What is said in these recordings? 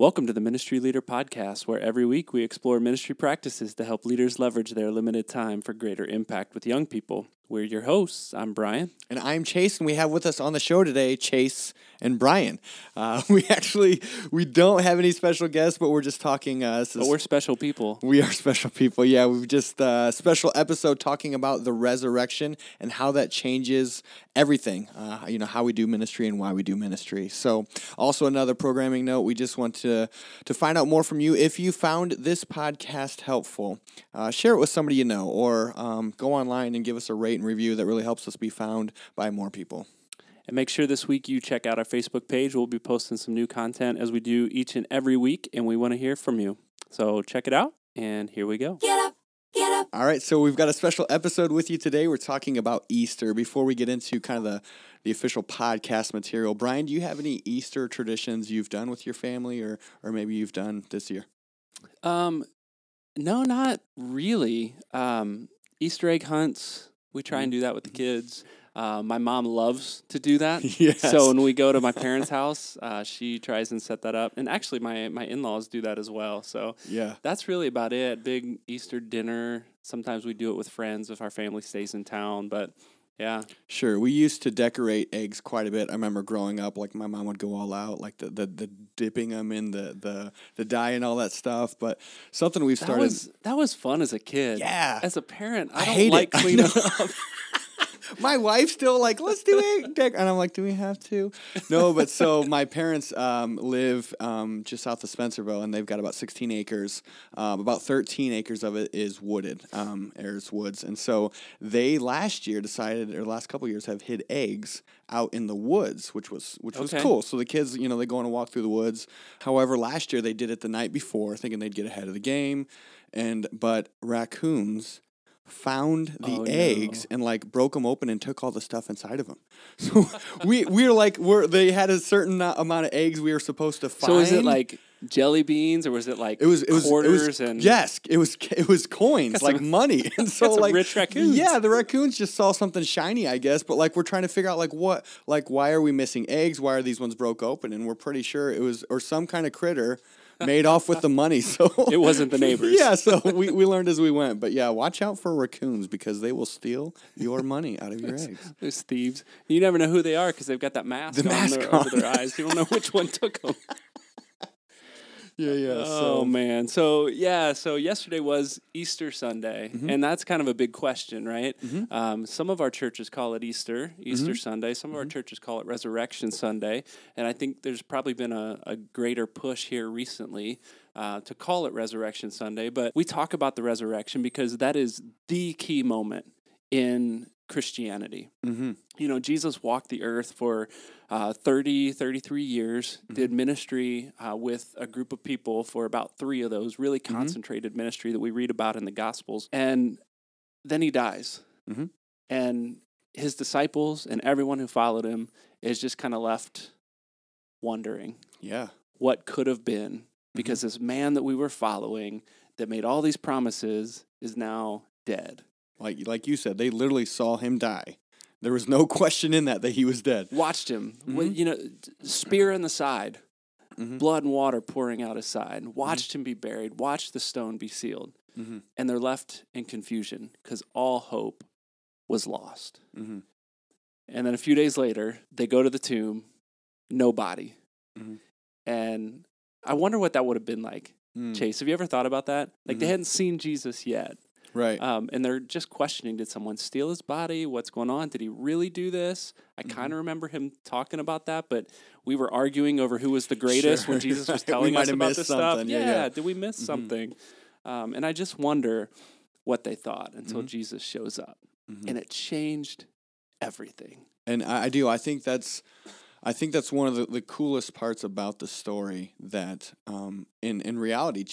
Welcome to the Ministry Leader Podcast, where every week we explore ministry practices to help leaders leverage their limited time for greater impact with young people. We're your hosts. I'm Brian. And I'm Chase, and we have with us on the show today Chase and Brian. Uh, we actually we don't have any special guests, but we're just talking. Uh, but we're special people. We are special people. Yeah, we've just a uh, special episode talking about the resurrection and how that changes everything. Uh, you know how we do ministry and why we do ministry. So, also another programming note: we just want to to find out more from you. If you found this podcast helpful, uh, share it with somebody you know, or um, go online and give us a rate and review. That really helps us be found by more people. And make sure this week you check out our Facebook page. We'll be posting some new content as we do each and every week, and we want to hear from you. So check it out, and here we go. Get up. Get up. All right, so we've got a special episode with you today. We're talking about Easter. Before we get into kind of the, the official podcast material, Brian, do you have any Easter traditions you've done with your family or or maybe you've done this year? Um no, not really. Um Easter egg hunts, we try and mm-hmm. do that with the kids. Uh, my mom loves to do that. yes. So when we go to my parents' house, uh, she tries and set that up. And actually, my my in laws do that as well. So yeah, that's really about it. Big Easter dinner. Sometimes we do it with friends if our family stays in town. But yeah. Sure. We used to decorate eggs quite a bit. I remember growing up, like my mom would go all out, like the, the, the dipping them in the, the, the dye and all that stuff. But something we've started. That was, that was fun as a kid. Yeah. As a parent, I, I don't like cleaning up. my wife's still like, let's do it. And I'm like, do we have to? No, but so my parents um, live um, just south of Spencerville, and they've got about 16 acres. Um, about 13 acres of it is wooded, um, Ayers Woods. And so they last year decided, or last couple years, have hid eggs out in the woods, which was which was okay. cool. So the kids, you know, they go on a walk through the woods. However, last year they did it the night before, thinking they'd get ahead of the game, and but raccoons found the oh, eggs no. and like broke them open and took all the stuff inside of them. So we we were like we're they had a certain amount of eggs we were supposed to find. So is it like jelly beans or was it like it was it was quarters it was, and yes it was it was coins like money and so like rich raccoons yeah the raccoons just saw something shiny I guess but like we're trying to figure out like what like why are we missing eggs why are these ones broke open and we're pretty sure it was or some kind of critter made off with the money. So it wasn't the neighbors. yeah, so we, we learned as we went. But yeah, watch out for raccoons because they will steal your money out of your eggs. There's thieves. You never know who they are because they've got that mask, the mask on their, on. over their eyes. You don't know which one took them. Yeah, yeah. Oh so. man. So yeah. So yesterday was Easter Sunday, mm-hmm. and that's kind of a big question, right? Mm-hmm. Um, some of our churches call it Easter, Easter mm-hmm. Sunday. Some of our mm-hmm. churches call it Resurrection Sunday, and I think there's probably been a, a greater push here recently uh, to call it Resurrection Sunday. But we talk about the resurrection because that is the key moment in Christianity. Mm-hmm. You know, Jesus walked the earth for uh, 30, 33 years, mm-hmm. did ministry uh, with a group of people for about three of those, really mm-hmm. concentrated mm-hmm. ministry that we read about in the Gospels. And then he dies. Mm-hmm. And his disciples and everyone who followed him is just kind of left wondering. Yeah. What could have been mm-hmm. because this man that we were following that made all these promises is now dead. Like like you said, they literally saw him die. There was no question in that that he was dead. Watched him, mm-hmm. you know, spear in the side, mm-hmm. blood and water pouring out his side. Mm-hmm. Watched mm-hmm. him be buried. Watched the stone be sealed, mm-hmm. and they're left in confusion because all hope was lost. Mm-hmm. And then a few days later, they go to the tomb, no body, and I wonder what that would have been like. Mm. Chase, have you ever thought about that? Like they hadn't seen Jesus yet Right. Um, and they're just questioning did someone steal his body? What's going on? Did he really do this? I mm-hmm. kind of remember him talking about that, but we were arguing over who was the greatest sure. when Jesus was telling us about this stuff. Yeah, yeah, yeah, did we miss mm-hmm. something? Um, and I just wonder what they thought until mm-hmm. Jesus shows up. Mm-hmm. And it changed everything. And I, I do. I think that's. I think that's one of the, the coolest parts about the story that um, in in reality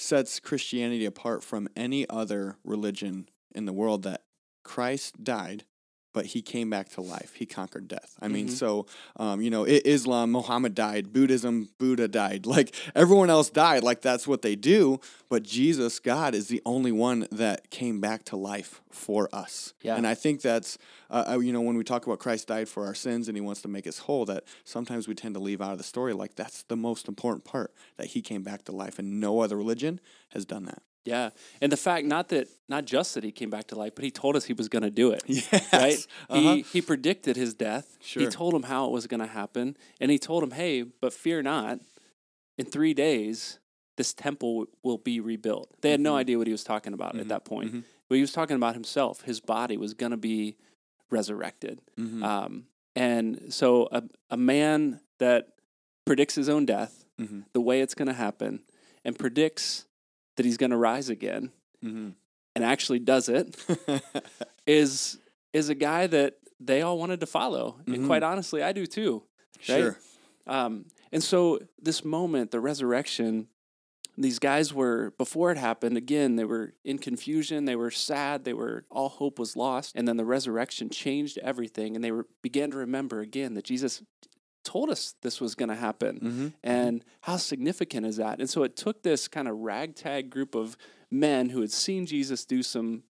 sets Christianity apart from any other religion in the world that Christ died but he came back to life. He conquered death. I mean, so um, you know, Islam, Muhammad died, Buddhism, Buddha died. Like everyone else died. Like that's what they do. But Jesus, God, is the only one that came back to life for us. Yeah. And I think that's uh, uh, you know when we talk about Christ died for our sins and He wants to make us whole. That sometimes we tend to leave out of the story. Like that's the most important part that He came back to life, and no other religion has done that. Yeah, and the fact not that not just that he came back to life, but he told us he was going to do it. Yes. Right? Uh-huh. He he predicted his death. Sure. He told him how it was going to happen, and he told him, "Hey, but fear not. In three days, this temple w- will be rebuilt." They had no Mhm. idea what he was talking about at that point, mhm. but he was talking about himself. His body was going to be resurrected. Mhm. Um, and so, a a man that predicts his own death, Mhm. the way it's going to happen, and predicts that he's going to rise again Mhm. and actually does it is is a guy that they all wanted to follow and Mhm. quite honestly i do too right? sure. um, and so this moment the resurrection these guys were before it happened again they were in confusion they were sad they were all hope was lost and then the resurrection changed everything and they were began to remember again that jesus told us this was going to happen Mhm. and how significant is that? And so it took this kind of ragtag group of men who had seen Jesus do some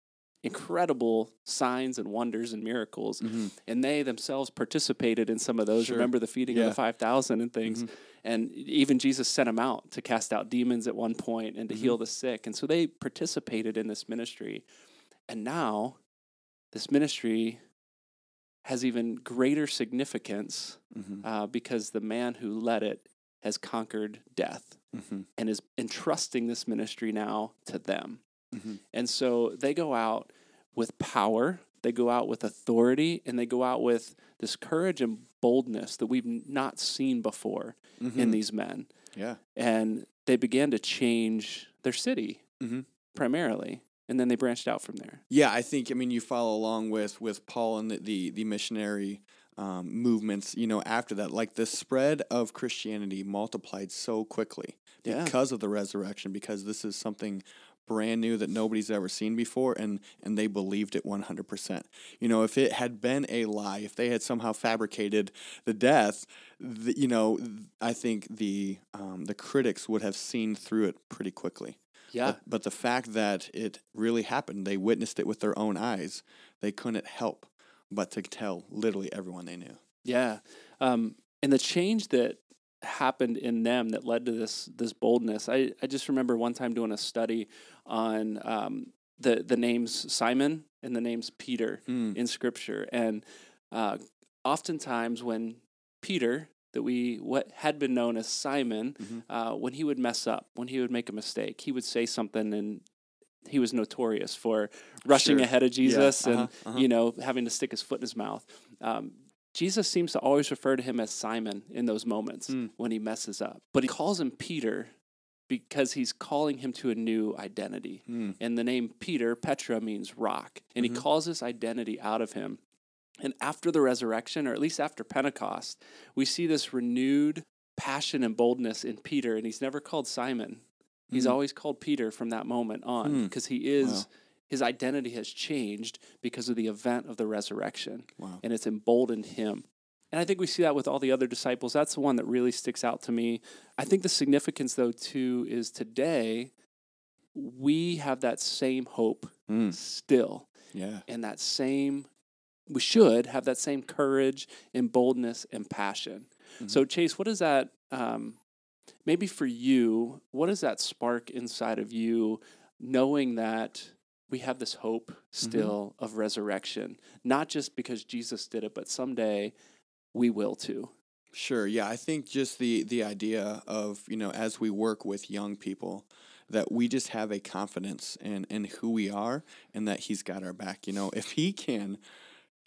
incredible signs and wonders and miracles, Mhm. and they themselves participated in some of those. Sure. Remember the feeding of the 5,000 and things. Mhm. And even Jesus sent them out to cast out demons at one point and to heal Mm-hmm. the sick. And so they participated in this ministry. And now this ministry has even greater significance Mhm. uh, because the man who led it has conquered death Mhm. and is entrusting this ministry now to them. Mhm. And so they go out with power, they go out with authority, and they go out with this courage and boldness that we've not seen before in Mhm. these men. Yeah. And they began to change their city Mhm. primarily, and then they branched out from there. Yeah, I think I mean you follow along with with Paul and the the, the missionary um, movements. You know, after that, like the spread of Christianity multiplied so quickly Yeah. because of the resurrection. Because this is something brand new that nobody's ever seen before, and and they believed it one hundred percent. You know, if it had been a lie, if they had somehow fabricated the death, the, you know, I think the um, the critics would have seen through it pretty quickly. Yeah. But, but the fact that it really happened, they witnessed it with their own eyes, they couldn't help but to tell literally everyone they knew. Yeah. Um, and the change that happened in them that led to this this boldness. I, I just remember one time doing a study on um, the the names Simon and the names Peter Mm. in Scripture, and uh, oftentimes when Peter, that we what had been known as Simon, Mhm. uh, when he would mess up, when he would make a mistake, he would say something and. He was notorious for rushing Sure. ahead of Jesus and uh-huh, uh-huh. you know having to stick his foot in his mouth. Um, Jesus seems to always refer to him as Simon in those moments Mm. when he messes up. But he calls him Peter because he's calling him to a new identity. Mm. And the name Peter, Petra, means rock. And Mhm. he calls this identity out of him. And after the resurrection, or at least after Pentecost, we see this renewed passion and boldness in Peter. And he's never called Simon, he's Mm. always called Peter from that moment on Hmm. because he is. Wow. His identity has changed because of the event of the resurrection Wow. and it's emboldened him. And I think we see that with all the other disciples. That's the one that really sticks out to me. I think the significance, though, too, is today we have that same hope Mm. still, Yeah. and that same, we should have that same courage and boldness and passion. Mhm. So, Chase, what is that? Um, maybe for you, what does that spark inside of you, knowing that we have this hope still of resurrection, not just because Jesus did it, but someday we will too. Sure. Yeah, I think just the the idea of you know as we work with young people that we just have a confidence in in who we are and that He's got our back. You know, if He can,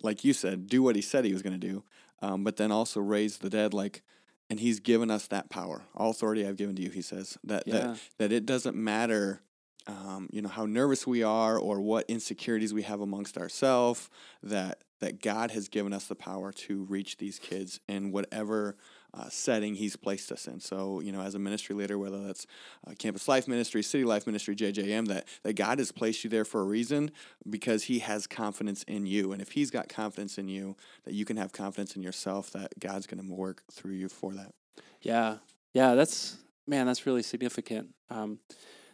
like you said, do what He said He was going to do, um, but then also raise the dead, like, and He's given us that power. All authority I've given to you, He says that Yeah. that that it doesn't matter. Um, you know how nervous we are or what insecurities we have amongst ourselves that that god has given us the power to reach these kids in whatever uh, setting He's placed us in. So, you know, as a ministry leader, whether that's uh, Campus Life Ministry, City Life Ministry, JJM, that, that God has placed you there for a reason because He has confidence in you. And if He's got confidence in you, that you can have confidence in yourself that God's going to work through you for that. Yeah. Yeah. That's, man, that's really significant. Um,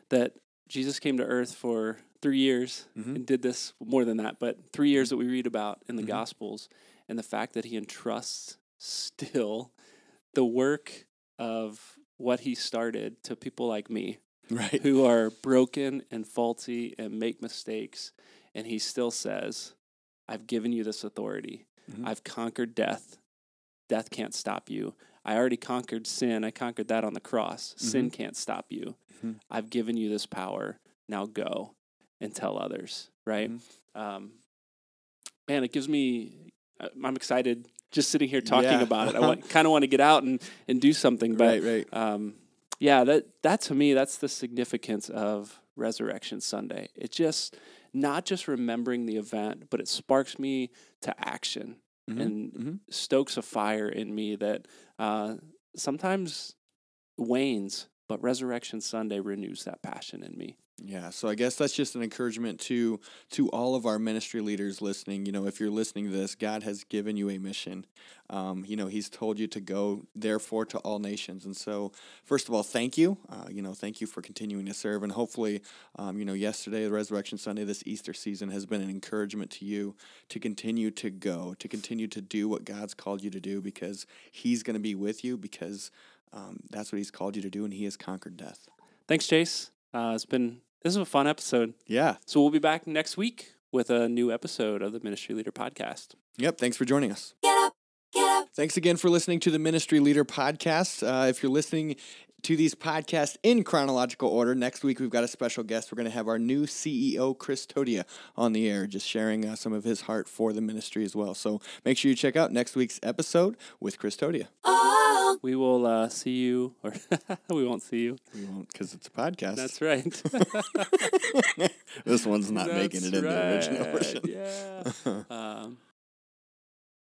that Jesus came to earth for three years mm-hmm. and did this more than that, but three years that we read about in the mm-hmm. Gospels, and the fact that he entrusts still the work of what he started to people like me, right, who are broken and faulty and make mistakes, and he still says, "I've given you this authority. Mm-hmm. I've conquered death. Death can't stop you. I already conquered sin. I conquered that on the cross. Sin mm-hmm. can't stop you. Mm-hmm. I've given you this power. Now go and tell others." Right. Mm-hmm. Um, man, it gives me. Uh, I'm excited just sitting here talking yeah. about it. I want, kind of want to get out and, and do something. But right, right. Um, yeah, that that to me, that's the significance of Resurrection Sunday. It just not just remembering the event, but it sparks me to action mm-hmm. and mm-hmm. stokes a fire in me that uh, sometimes wanes, but Resurrection Sunday renews that passion in me. Yeah, so I guess that's just an encouragement to to all of our ministry leaders listening. You know, if you're listening to this, God has given you a mission. Um, you know, He's told you to go, therefore, to all nations. And so, first of all, thank you. Uh, you know, thank you for continuing to serve. And hopefully, um, you know, yesterday, the Resurrection Sunday, this Easter season has been an encouragement to you to continue to go, to continue to do what God's called you to do, because He's going to be with you, because um, that's what He's called you to do, and He has conquered death. Thanks, Chase. Uh, it's been this is a fun episode. Yeah. So we'll be back next week with a new episode of the Ministry Leader Podcast. Yep. Thanks for joining us. Get up. Get up. Thanks again for listening to the Ministry Leader Podcast. Uh, if you're listening to these podcasts in chronological order. Next week, we've got a special guest. We're going to have our new CEO, Chris Todia, on the air, just sharing uh, some of his heart for the ministry as well. So make sure you check out next week's episode with Chris Todia. Oh. We will uh, see you, or we won't see you. We won't because it's a podcast. That's right. this one's not That's making it in the original version. Yeah. um,